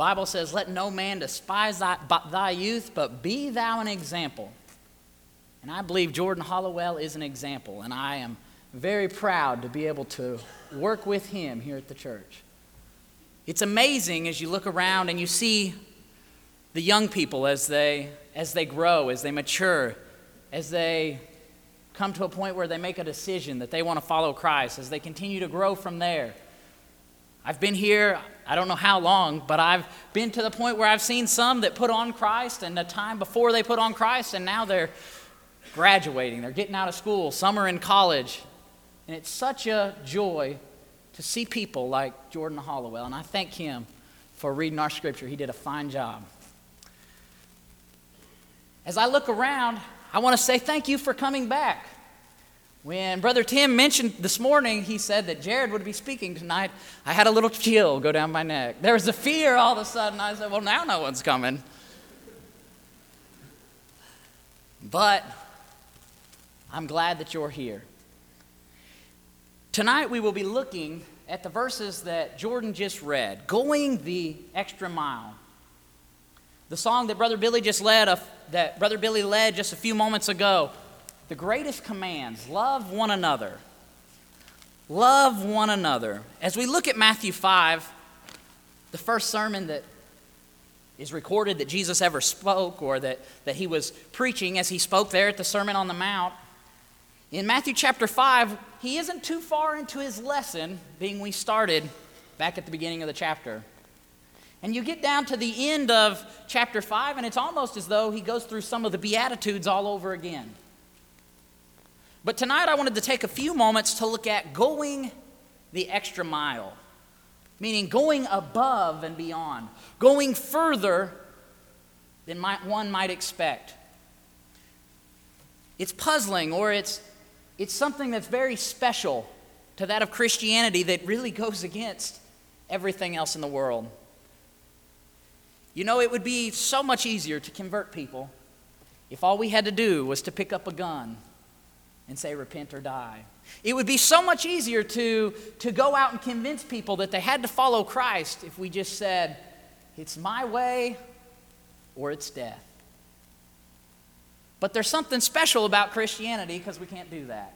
Bible says, Let no man despise thy, thy youth, but be thou an example. And I believe Jordan Hollowell is an example, and I am very proud to be able to work with him here at the church. It's amazing as you look around and you see the young people as they, as they grow, as they mature, as they come to a point where they make a decision that they want to follow Christ, as they continue to grow from there. I've been here, I don't know how long, but I've been to the point where I've seen some that put on Christ and the time before they put on Christ, and now they're graduating, they're getting out of school, some are in college. And it's such a joy to see people like Jordan Hollowell, and I thank him for reading our scripture. He did a fine job. As I look around, I want to say thank you for coming back. When Brother Tim mentioned this morning, he said that Jared would be speaking tonight. I had a little chill go down my neck. There was a fear all of a sudden. I said, Well, now no one's coming. But I'm glad that you're here. Tonight we will be looking at the verses that Jordan just read, going the extra mile. The song that Brother Billy just led, that Brother Billy led just a few moments ago, the greatest commands love one another. Love one another. As we look at Matthew 5, the first sermon that is recorded that Jesus ever spoke or that, that he was preaching as he spoke there at the Sermon on the Mount, in Matthew chapter 5, he isn't too far into his lesson, being we started back at the beginning of the chapter. And you get down to the end of chapter 5, and it's almost as though he goes through some of the Beatitudes all over again. But tonight I wanted to take a few moments to look at going the extra mile, meaning going above and beyond, going further than one might expect. It's puzzling or it's it's something that's very special to that of Christianity that really goes against everything else in the world. You know, it would be so much easier to convert people if all we had to do was to pick up a gun and say, repent or die. It would be so much easier to, to go out and convince people that they had to follow Christ if we just said, it's my way or it's death. But there's something special about Christianity because we can't do that.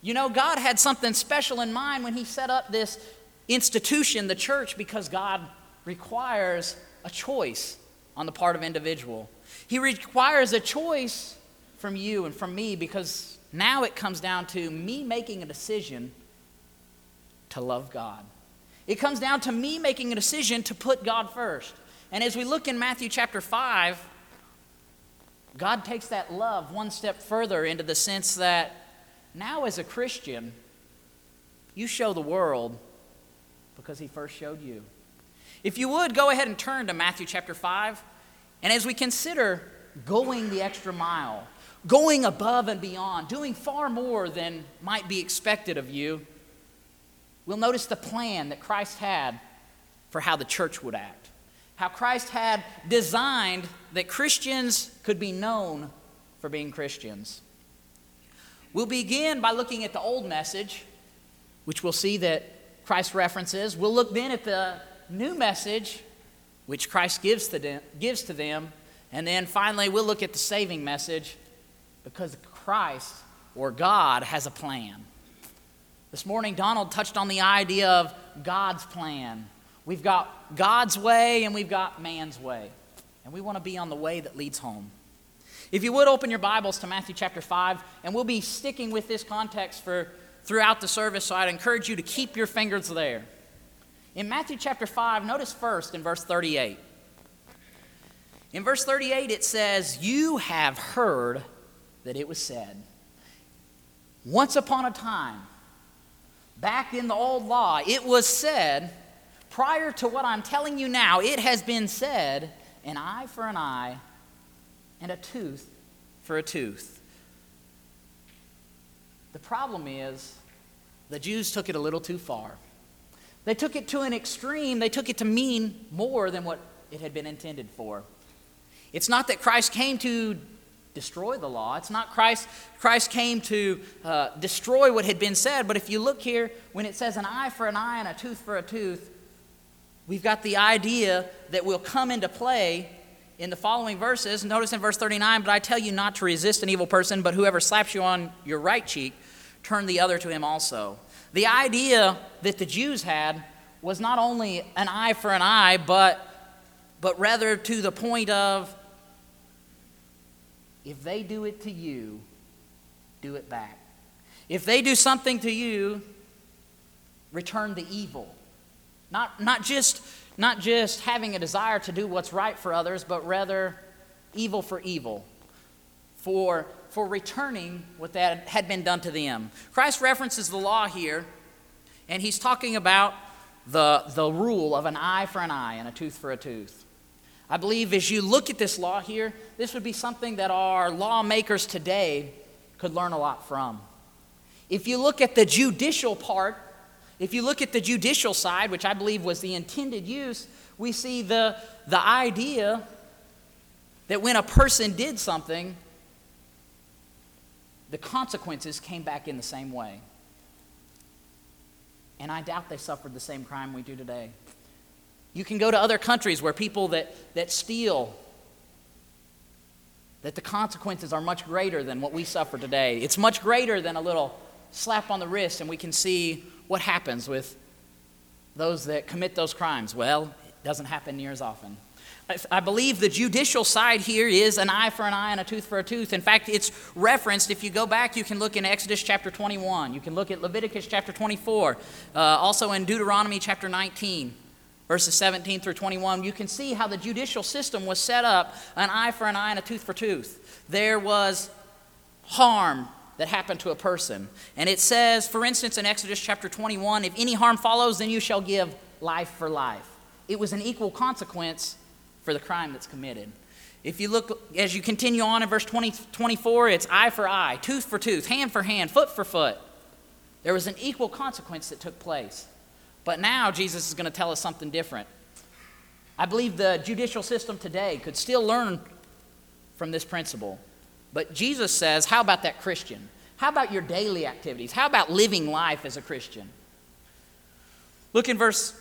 You know, God had something special in mind when He set up this institution, the church, because God requires a choice on the part of individual. He requires a choice from you and from me because now it comes down to me making a decision to love God. It comes down to me making a decision to put God first. And as we look in Matthew chapter 5, God takes that love one step further into the sense that now, as a Christian, you show the world because He first showed you. If you would, go ahead and turn to Matthew chapter 5. And as we consider going the extra mile, going above and beyond, doing far more than might be expected of you, we'll notice the plan that Christ had for how the church would act how Christ had designed that Christians could be known for being Christians. We'll begin by looking at the old message, which we'll see that Christ references. We'll look then at the new message, which Christ gives to them, gives to them. And then finally, we'll look at the saving message because Christ or God has a plan. This morning, Donald touched on the idea of God's plan We've got God's way and we've got man's way. And we want to be on the way that leads home. If you would open your Bibles to Matthew chapter 5, and we'll be sticking with this context for throughout the service, so I'd encourage you to keep your fingers there. In Matthew chapter 5, notice first in verse 38. In verse 38, it says, You have heard that it was said. Once upon a time, back in the old law, it was said, prior to what I'm telling you now, it has been said an eye for an eye and a tooth for a tooth. The problem is the Jews took it a little too far. They took it to an extreme, they took it to mean more than what it had been intended for. It's not that Christ came to destroy the law. It's not Christ. Christ came to uh, destroy what had been said. But if you look here, when it says an eye for an eye and a tooth for a tooth, we've got the idea that will come into play in the following verses. Notice in verse 39 But I tell you not to resist an evil person, but whoever slaps you on your right cheek, turn the other to him also. The idea that the Jews had was not only an eye for an eye, but, but rather to the point of if they do it to you, do it back. If they do something to you, return the evil. Not, not, just, not just having a desire to do what's right for others, but rather evil for evil, for, for returning what that had been done to them. Christ references the law here, and he's talking about the, the rule of an eye for an eye and a tooth for a tooth. I believe as you look at this law here, this would be something that our lawmakers today could learn a lot from. If you look at the judicial part, if you look at the judicial side, which I believe was the intended use, we see the, the idea that when a person did something, the consequences came back in the same way. And I doubt they suffered the same crime we do today. You can go to other countries where people that, that steal, that the consequences are much greater than what we suffer today. It's much greater than a little slap on the wrist, and we can see what happens with those that commit those crimes. Well, it doesn't happen near as often. I believe the judicial side here is an eye for an eye and a tooth for a tooth. In fact, it's referenced. If you go back, you can look in Exodus chapter 21. You can look at Leviticus chapter 24. Uh, also in Deuteronomy chapter 19, verses 17 through 21. You can see how the judicial system was set up an eye for an eye and a tooth for tooth. There was harm that happened to a person. And it says, for instance, in Exodus chapter 21, if any harm follows, then you shall give life for life. It was an equal consequence for the crime that's committed. If you look, as you continue on in verse 20, 24, it's eye for eye, tooth for tooth, hand for hand, foot for foot. There was an equal consequence that took place. But now Jesus is going to tell us something different. I believe the judicial system today could still learn from this principle. But Jesus says, how about that Christian? How about your daily activities? How about living life as a Christian? Look in verse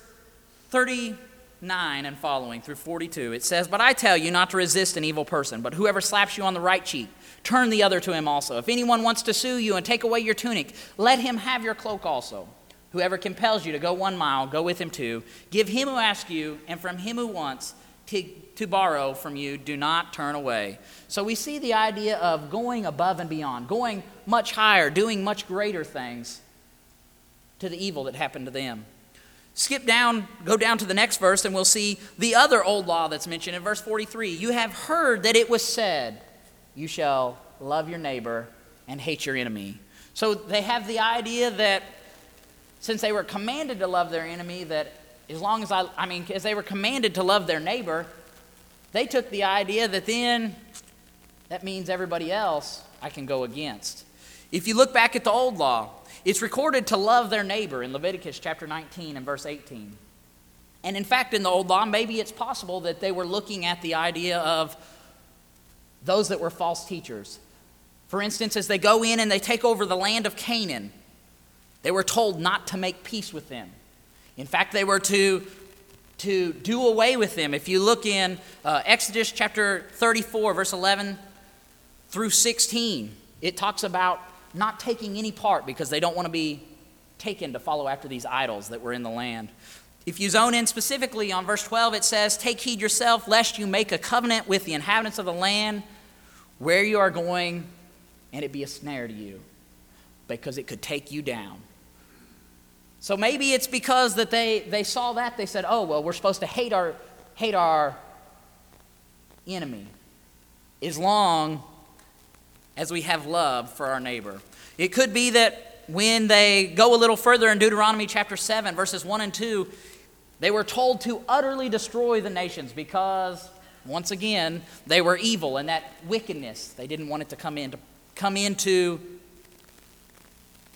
39 and following through 42, it says, But I tell you not to resist an evil person, but whoever slaps you on the right cheek, turn the other to him also. If anyone wants to sue you and take away your tunic, let him have your cloak also. Whoever compels you to go one mile, go with him two. Give him who asks you, and from him who wants to, to borrow from you, do not turn away. So we see the idea of going above and beyond, going much higher, doing much greater things to the evil that happened to them. Skip down, go down to the next verse, and we'll see the other old law that's mentioned in verse 43. You have heard that it was said, You shall love your neighbor and hate your enemy. So they have the idea that since they were commanded to love their enemy, that as long as I, I mean, as they were commanded to love their neighbor, they took the idea that then that means everybody else I can go against. If you look back at the old law, it's recorded to love their neighbor in Leviticus chapter 19 and verse 18. And in fact, in the Old Law, maybe it's possible that they were looking at the idea of those that were false teachers. For instance, as they go in and they take over the land of Canaan, they were told not to make peace with them. In fact, they were to, to do away with them. If you look in uh, Exodus chapter 34, verse 11 through 16, it talks about not taking any part because they don't want to be taken to follow after these idols that were in the land. If you zone in specifically on verse 12, it says, Take heed yourself, lest you make a covenant with the inhabitants of the land where you are going, and it be a snare to you, because it could take you down. So maybe it's because that they, they saw that, they said, Oh, well, we're supposed to hate our, hate our enemy as long as we have love for our neighbor. It could be that when they go a little further in Deuteronomy chapter 7, verses 1 and 2, they were told to utterly destroy the nations because, once again, they were evil and that wickedness, they didn't want it to come, in, to come into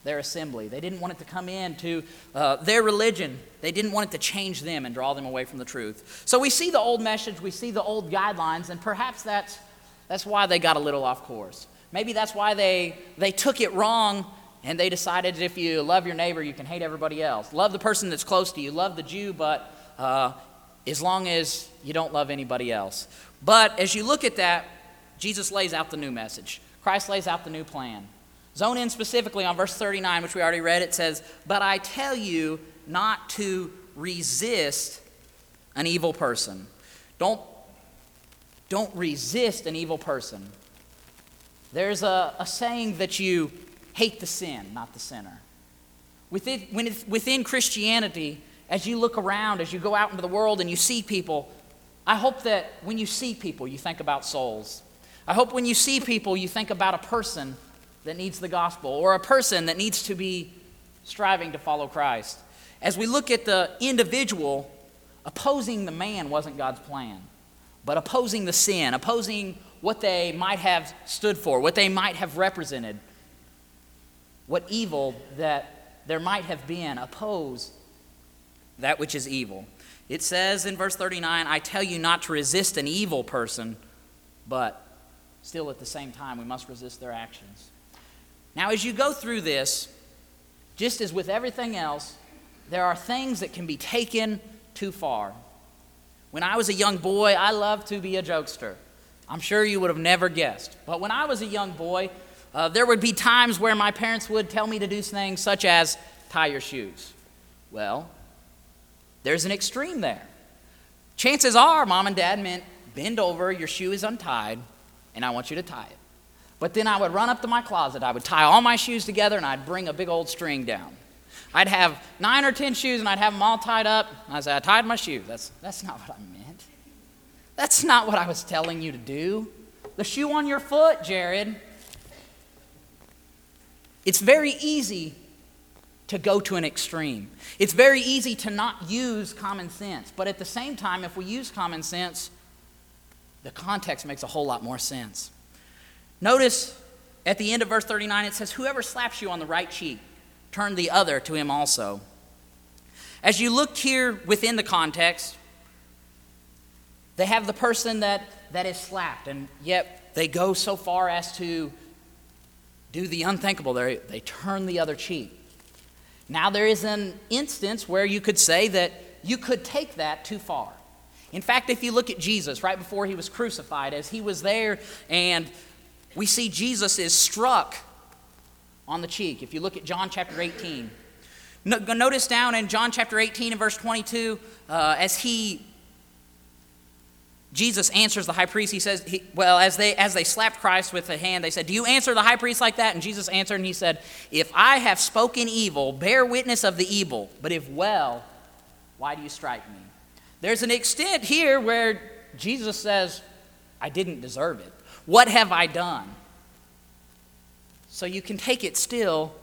their assembly. They didn't want it to come into uh, their religion. They didn't want it to change them and draw them away from the truth. So we see the old message, we see the old guidelines, and perhaps that's, that's why they got a little off course. Maybe that's why they, they took it wrong and they decided if you love your neighbor, you can hate everybody else. Love the person that's close to you. Love the Jew, but uh, as long as you don't love anybody else. But as you look at that, Jesus lays out the new message. Christ lays out the new plan. Zone in specifically on verse 39, which we already read. It says, But I tell you not to resist an evil person. Don't, don't resist an evil person. There's a, a saying that you hate the sin, not the sinner. Within, within Christianity, as you look around, as you go out into the world and you see people, I hope that when you see people, you think about souls. I hope when you see people, you think about a person that needs the gospel or a person that needs to be striving to follow Christ. As we look at the individual, opposing the man wasn't God's plan, but opposing the sin, opposing what they might have stood for, what they might have represented, what evil that there might have been, oppose that which is evil. It says in verse 39 I tell you not to resist an evil person, but still at the same time, we must resist their actions. Now, as you go through this, just as with everything else, there are things that can be taken too far. When I was a young boy, I loved to be a jokester. I'm sure you would have never guessed. But when I was a young boy, uh, there would be times where my parents would tell me to do things such as tie your shoes. Well, there's an extreme there. Chances are, mom and dad meant bend over, your shoe is untied, and I want you to tie it. But then I would run up to my closet, I would tie all my shoes together, and I'd bring a big old string down. I'd have nine or ten shoes and I'd have them all tied up. I said, I tied my shoe. That's, that's not what I meant. That's not what I was telling you to do. The shoe on your foot, Jared. It's very easy to go to an extreme. It's very easy to not use common sense. But at the same time, if we use common sense, the context makes a whole lot more sense. Notice at the end of verse 39, it says, Whoever slaps you on the right cheek, turn the other to him also. As you look here within the context, they have the person that, that is slapped, and yet they go so far as to do the unthinkable. They, they turn the other cheek. Now, there is an instance where you could say that you could take that too far. In fact, if you look at Jesus right before he was crucified, as he was there, and we see Jesus is struck on the cheek. If you look at John chapter 18, notice down in John chapter 18 and verse 22, uh, as he Jesus answers the high priest. He says, he, well, as they, as they slapped Christ with a hand, they said, Do you answer the high priest like that? And Jesus answered and he said, If I have spoken evil, bear witness of the evil. But if well, why do you strike me? There's an extent here where Jesus says, I didn't deserve it. What have I done? So you can take it still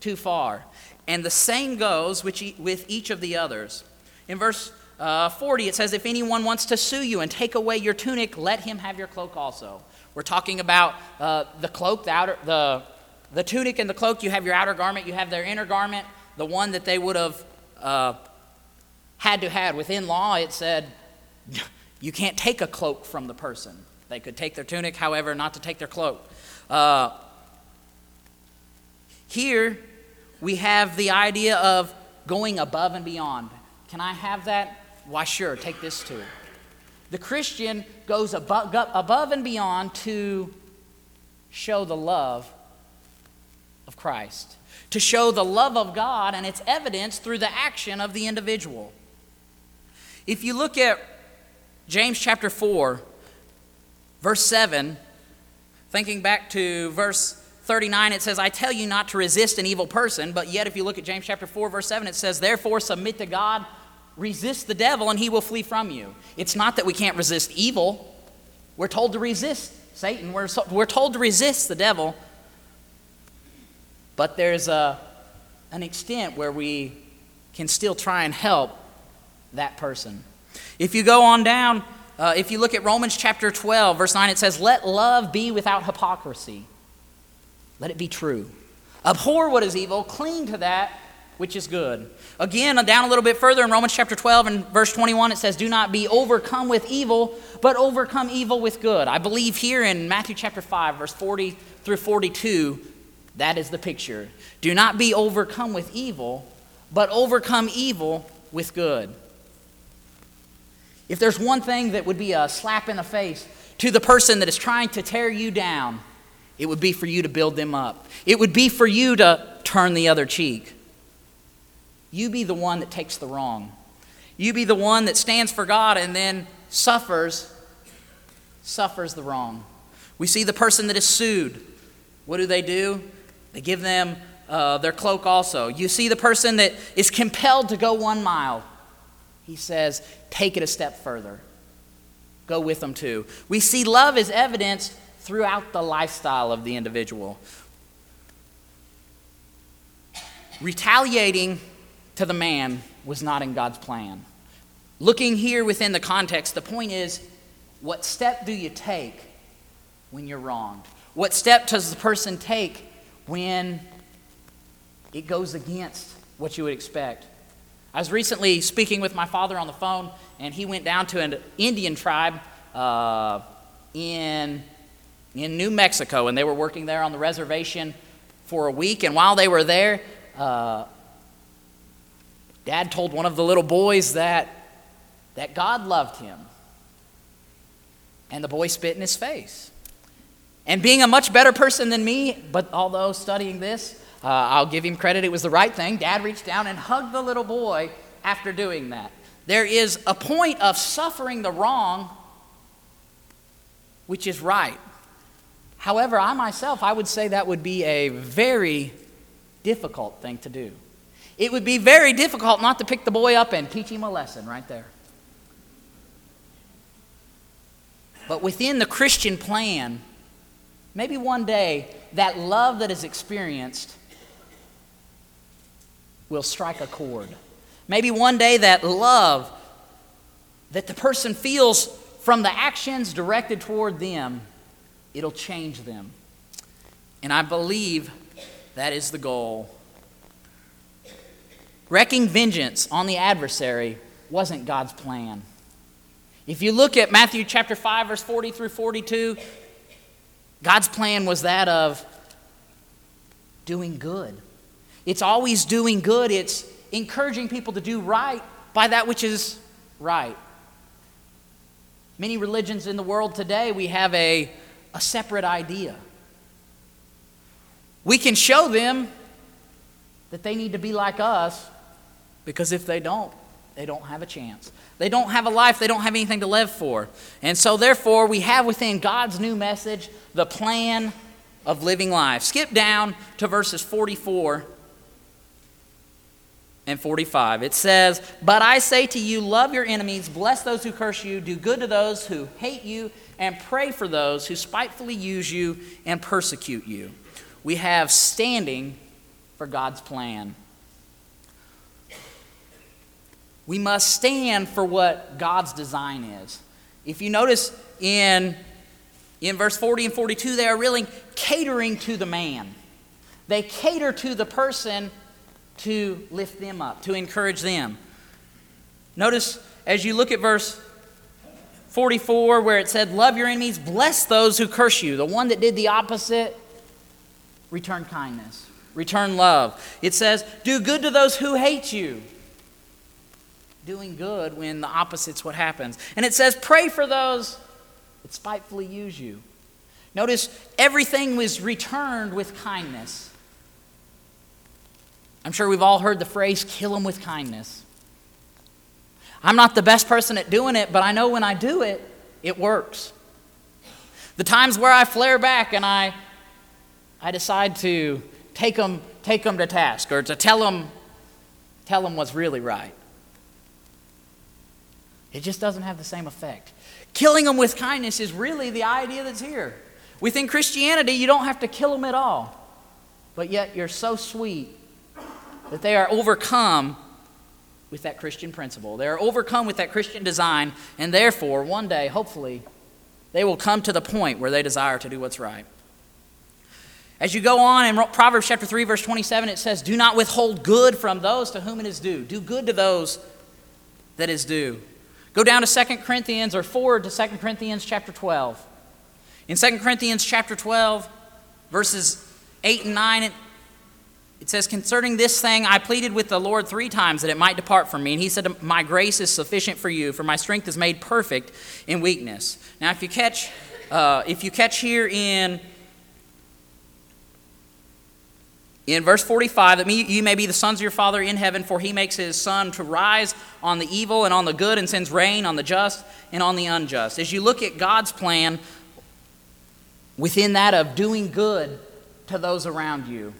too far. And the same goes with each of the others. In verse uh, 40, it says, If anyone wants to sue you and take away your tunic, let him have your cloak also. We're talking about uh, the cloak, the, outer, the, the tunic and the cloak. You have your outer garment, you have their inner garment, the one that they would have uh, had to have. Within law, it said, You can't take a cloak from the person. They could take their tunic, however, not to take their cloak. Uh, here, we have the idea of going above and beyond. Can I have that? Why, sure, take this too. The Christian goes above, above and beyond to show the love of Christ, to show the love of God, and it's evidence through the action of the individual. If you look at James chapter 4, verse 7, thinking back to verse 39, it says, I tell you not to resist an evil person. But yet, if you look at James chapter 4, verse 7, it says, Therefore, submit to God, resist the devil, and he will flee from you. It's not that we can't resist evil. We're told to resist Satan, we're, so, we're told to resist the devil. But there's a, an extent where we can still try and help that person. If you go on down, uh, if you look at Romans chapter 12, verse 9, it says, Let love be without hypocrisy. Let it be true. Abhor what is evil, cling to that which is good. Again, down a little bit further in Romans chapter 12 and verse 21, it says, Do not be overcome with evil, but overcome evil with good. I believe here in Matthew chapter 5, verse 40 through 42, that is the picture. Do not be overcome with evil, but overcome evil with good. If there's one thing that would be a slap in the face to the person that is trying to tear you down, it would be for you to build them up. It would be for you to turn the other cheek. You be the one that takes the wrong. You be the one that stands for God and then suffers suffers the wrong. We see the person that is sued. What do they do? They give them uh, their cloak also. You see the person that is compelled to go one mile. He says, take it a step further. Go with them too. We see love is evidenced throughout the lifestyle of the individual. Retaliating to the man was not in God's plan. Looking here within the context, the point is what step do you take when you're wronged? What step does the person take when it goes against what you would expect? I was recently speaking with my father on the phone, and he went down to an Indian tribe uh, in, in New Mexico, and they were working there on the reservation for a week. And while they were there, uh, Dad told one of the little boys that, that God loved him. And the boy spit in his face. And being a much better person than me, but although studying this, uh, I'll give him credit, it was the right thing. Dad reached down and hugged the little boy after doing that. There is a point of suffering the wrong, which is right. However, I myself, I would say that would be a very difficult thing to do. It would be very difficult not to pick the boy up and teach him a lesson right there. But within the Christian plan, maybe one day that love that is experienced will strike a chord. Maybe one day that love that the person feels from the actions directed toward them, it'll change them. And I believe that is the goal. Wrecking vengeance on the adversary wasn't God's plan. If you look at Matthew chapter 5 verse 40 through 42, God's plan was that of doing good. It's always doing good. It's encouraging people to do right by that which is right. Many religions in the world today, we have a, a separate idea. We can show them that they need to be like us because if they don't, they don't have a chance. They don't have a life, they don't have anything to live for. And so, therefore, we have within God's new message the plan of living life. Skip down to verses 44 and 45. It says, But I say to you, love your enemies, bless those who curse you, do good to those who hate you, and pray for those who spitefully use you and persecute you. We have standing for God's plan. We must stand for what God's design is. If you notice in, in verse 40 and 42, they are really catering to the man. They cater to the person to lift them up, to encourage them. Notice as you look at verse 44, where it said, Love your enemies, bless those who curse you. The one that did the opposite, return kindness, return love. It says, Do good to those who hate you doing good when the opposite's what happens. And it says, pray for those that spitefully use you. Notice everything was returned with kindness. I'm sure we've all heard the phrase, kill them with kindness. I'm not the best person at doing it, but I know when I do it, it works. The times where I flare back and I, I decide to take them, take them to task or to tell them, tell them what's really right. It just doesn't have the same effect. Killing them with kindness is really the idea that's here. Within Christianity, you don't have to kill them at all, but yet you're so sweet that they are overcome with that Christian principle. They are overcome with that Christian design, and therefore, one day, hopefully, they will come to the point where they desire to do what's right. As you go on in Proverbs chapter 3, verse 27, it says, Do not withhold good from those to whom it is due. Do good to those that is due. Go down to 2 Corinthians or forward to 2 Corinthians chapter 12. In 2 Corinthians chapter 12, verses 8 and 9, it says, Concerning this thing, I pleaded with the Lord three times that it might depart from me. And he said, My grace is sufficient for you, for my strength is made perfect in weakness. Now, if you catch, uh, if you catch here in in verse 45 that you may be the sons of your father in heaven for he makes his sun to rise on the evil and on the good and sends rain on the just and on the unjust. As you look at god's plan within that of doing good to those around you.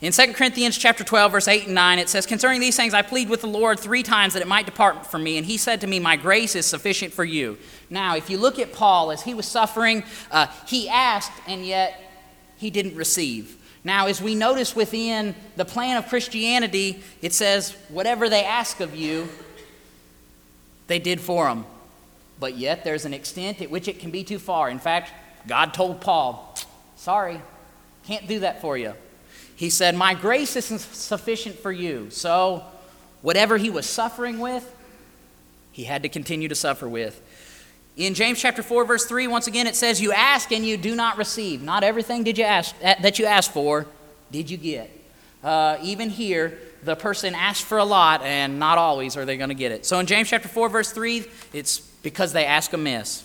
In 2 corinthians chapter 12 verse 8 and 9 it says concerning these things i plead with the lord three times that it might depart from me and he said to me my grace is sufficient for you now if you look at paul as he was suffering uh, he asked and yet he didn't receive now, as we notice within the plan of Christianity, it says, whatever they ask of you, they did for them. But yet, there's an extent at which it can be too far. In fact, God told Paul, sorry, can't do that for you. He said, My grace isn't sufficient for you. So, whatever he was suffering with, he had to continue to suffer with. In James chapter 4 verse 3 once again it says you ask and you do not receive. Not everything did you ask uh, that you asked for did you get. Uh, even here the person asked for a lot and not always are they going to get it. So in James chapter 4 verse 3 it's because they ask amiss.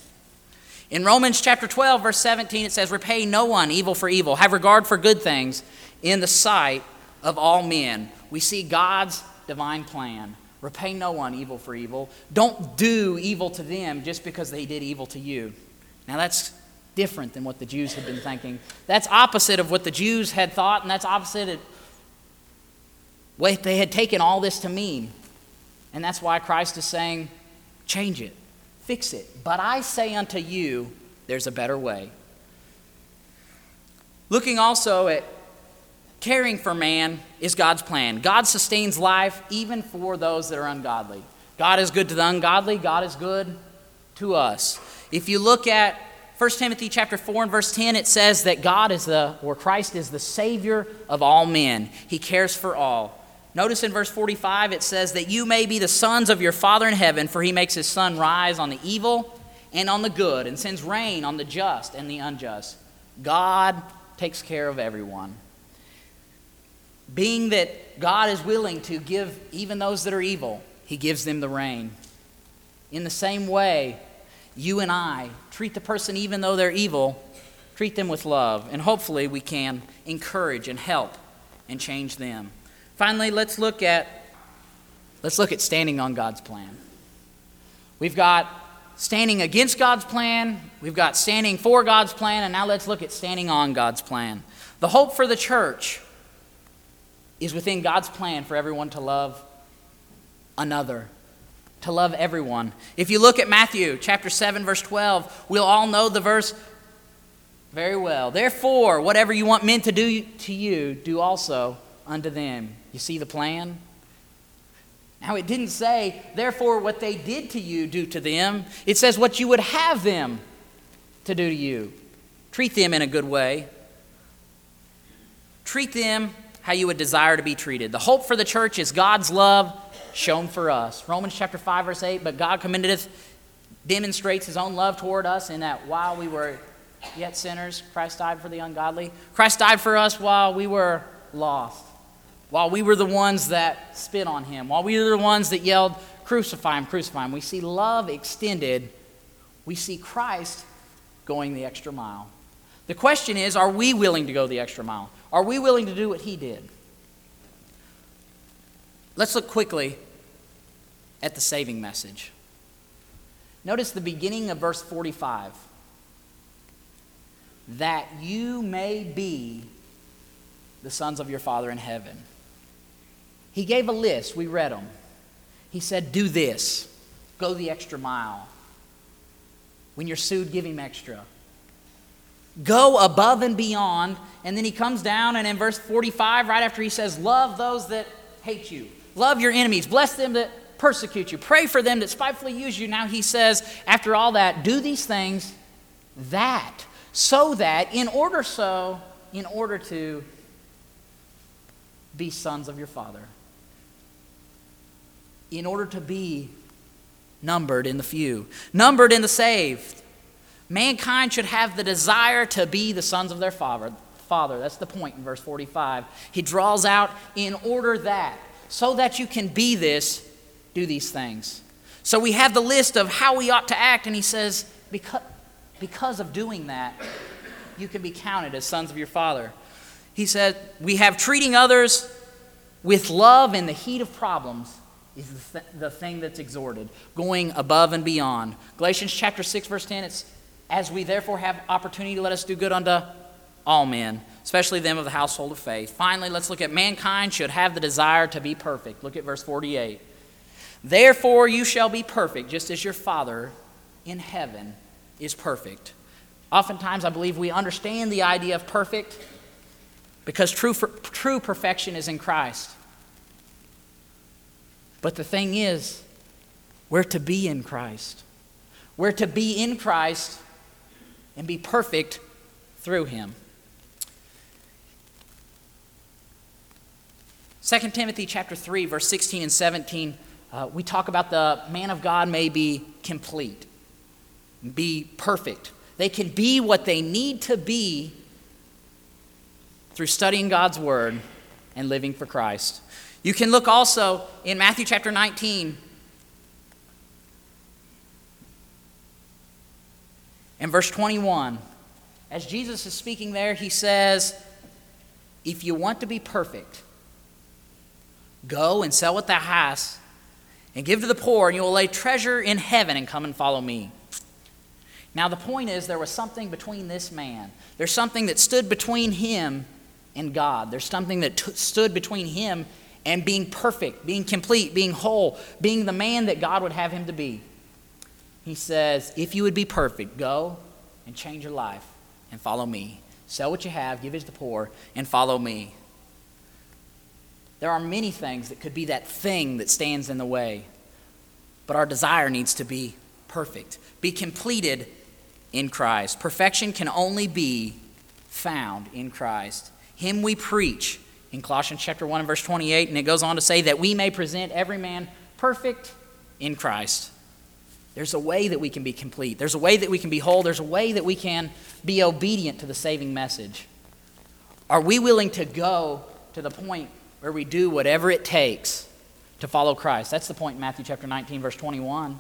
In Romans chapter 12 verse 17 it says repay no one evil for evil. Have regard for good things in the sight of all men. We see God's divine plan. Repay no one evil for evil. Don't do evil to them just because they did evil to you. Now, that's different than what the Jews had been thinking. That's opposite of what the Jews had thought, and that's opposite of what they had taken all this to mean. And that's why Christ is saying, change it, fix it. But I say unto you, there's a better way. Looking also at Caring for man is God's plan. God sustains life even for those that are ungodly. God is good to the ungodly, God is good to us. If you look at 1 Timothy chapter 4 and verse 10, it says that God is the, or Christ is the Savior of all men. He cares for all. Notice in verse 45, it says that you may be the sons of your Father in heaven, for he makes his sun rise on the evil and on the good, and sends rain on the just and the unjust. God takes care of everyone being that God is willing to give even those that are evil, He gives them the rain. In the same way, you and I treat the person even though they're evil, treat them with love, and hopefully we can encourage and help and change them. Finally, let's look at let's look at standing on God's plan. We've got standing against God's plan, we've got standing for God's plan, and now let's look at standing on God's plan. The hope for the church is within God's plan for everyone to love another, to love everyone. If you look at Matthew chapter 7 verse 12, we'll all know the verse very well. Therefore, whatever you want men to do to you, do also unto them. You see the plan? Now, it didn't say, therefore, what they did to you, do to them. It says, what you would have them to do to you. Treat them in a good way. Treat them how you would desire to be treated. The hope for the church is God's love shown for us. Romans chapter 5, verse 8, but God commended us, demonstrates his own love toward us in that while we were yet sinners, Christ died for the ungodly. Christ died for us while we were lost, while we were the ones that spit on him, while we were the ones that yelled, Crucify him, crucify him. We see love extended. We see Christ going the extra mile. The question is are we willing to go the extra mile? Are we willing to do what he did? Let's look quickly at the saving message. Notice the beginning of verse 45 that you may be the sons of your Father in heaven. He gave a list, we read them. He said, Do this, go the extra mile. When you're sued, give him extra. Go above and beyond. And then he comes down, and in verse 45, right after he says, Love those that hate you, love your enemies, bless them that persecute you, pray for them that spitefully use you. Now he says, after all that, do these things that, so that, in order so, in order to be sons of your Father, in order to be numbered in the few, numbered in the saved. Mankind should have the desire to be the sons of their Father. Father. That's the point in verse 45. He draws out in order that, so that you can be this, do these things. So we have the list of how we ought to act, and he says, because, because of doing that, you can be counted as sons of your Father. He said, We have treating others with love in the heat of problems is the, th- the thing that's exhorted, going above and beyond. Galatians chapter 6, verse 10, it's as we therefore have opportunity, let us do good unto all men, especially them of the household of faith. Finally, let's look at mankind should have the desire to be perfect. Look at verse 48. Therefore, you shall be perfect, just as your Father in heaven is perfect. Oftentimes, I believe we understand the idea of perfect because true, true perfection is in Christ. But the thing is, we're to be in Christ. We're to be in Christ and be perfect through Him. 2 Timothy chapter 3, verse 16 and 17, uh, we talk about the man of God may be complete, be perfect. They can be what they need to be through studying God's word and living for Christ. You can look also in Matthew chapter 19 and verse 21. As Jesus is speaking there, he says, If you want to be perfect, go and sell what thou hast and give to the poor, and you will lay treasure in heaven and come and follow me. Now, the point is, there was something between this man. There's something that stood between him and God. There's something that t- stood between him and being perfect, being complete, being whole, being the man that God would have him to be. He says, If you would be perfect, go and change your life and follow me. Sell what you have, give it to the poor, and follow me. There are many things that could be that thing that stands in the way, but our desire needs to be perfect, be completed in Christ. Perfection can only be found in Christ. Him we preach in Colossians chapter 1 and verse 28, and it goes on to say that we may present every man perfect in Christ. There's a way that we can be complete. There's a way that we can be whole. There's a way that we can be obedient to the saving message. Are we willing to go to the point where we do whatever it takes to follow Christ? That's the point in Matthew chapter 19, verse 21.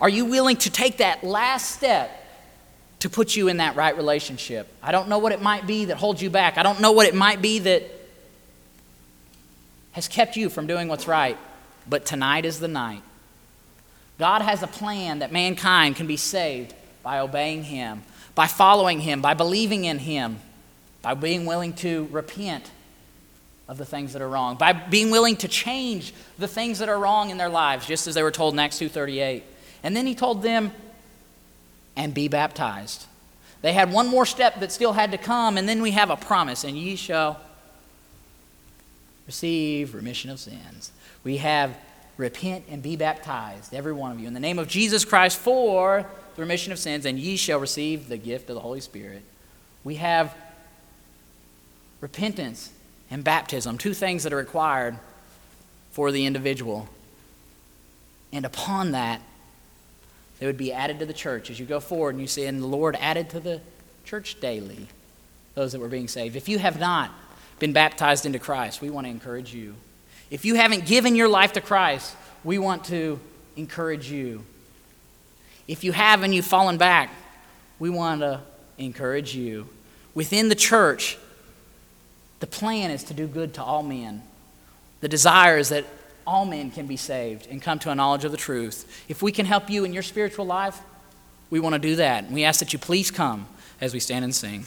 Are you willing to take that last step to put you in that right relationship. I don't know what it might be that holds you back. I don't know what it might be that has kept you from doing what's right. But tonight is the night. God has a plan that mankind can be saved by obeying Him, by following Him, by believing in Him, by being willing to repent of the things that are wrong, by being willing to change the things that are wrong in their lives, just as they were told in Acts 2:38. And then he told them, and be baptized. They had one more step that still had to come, and then we have a promise, and ye shall receive remission of sins. We have repent and be baptized, every one of you, in the name of Jesus Christ for the remission of sins, and ye shall receive the gift of the Holy Spirit. We have repentance and baptism, two things that are required for the individual. And upon that, they would be added to the church as you go forward and you see, and the Lord added to the church daily those that were being saved. If you have not been baptized into Christ, we want to encourage you. If you haven't given your life to Christ, we want to encourage you. If you have and you've fallen back, we want to encourage you. Within the church, the plan is to do good to all men. The desire is that all men can be saved and come to a knowledge of the truth. If we can help you in your spiritual life, we want to do that. And we ask that you please come as we stand and sing.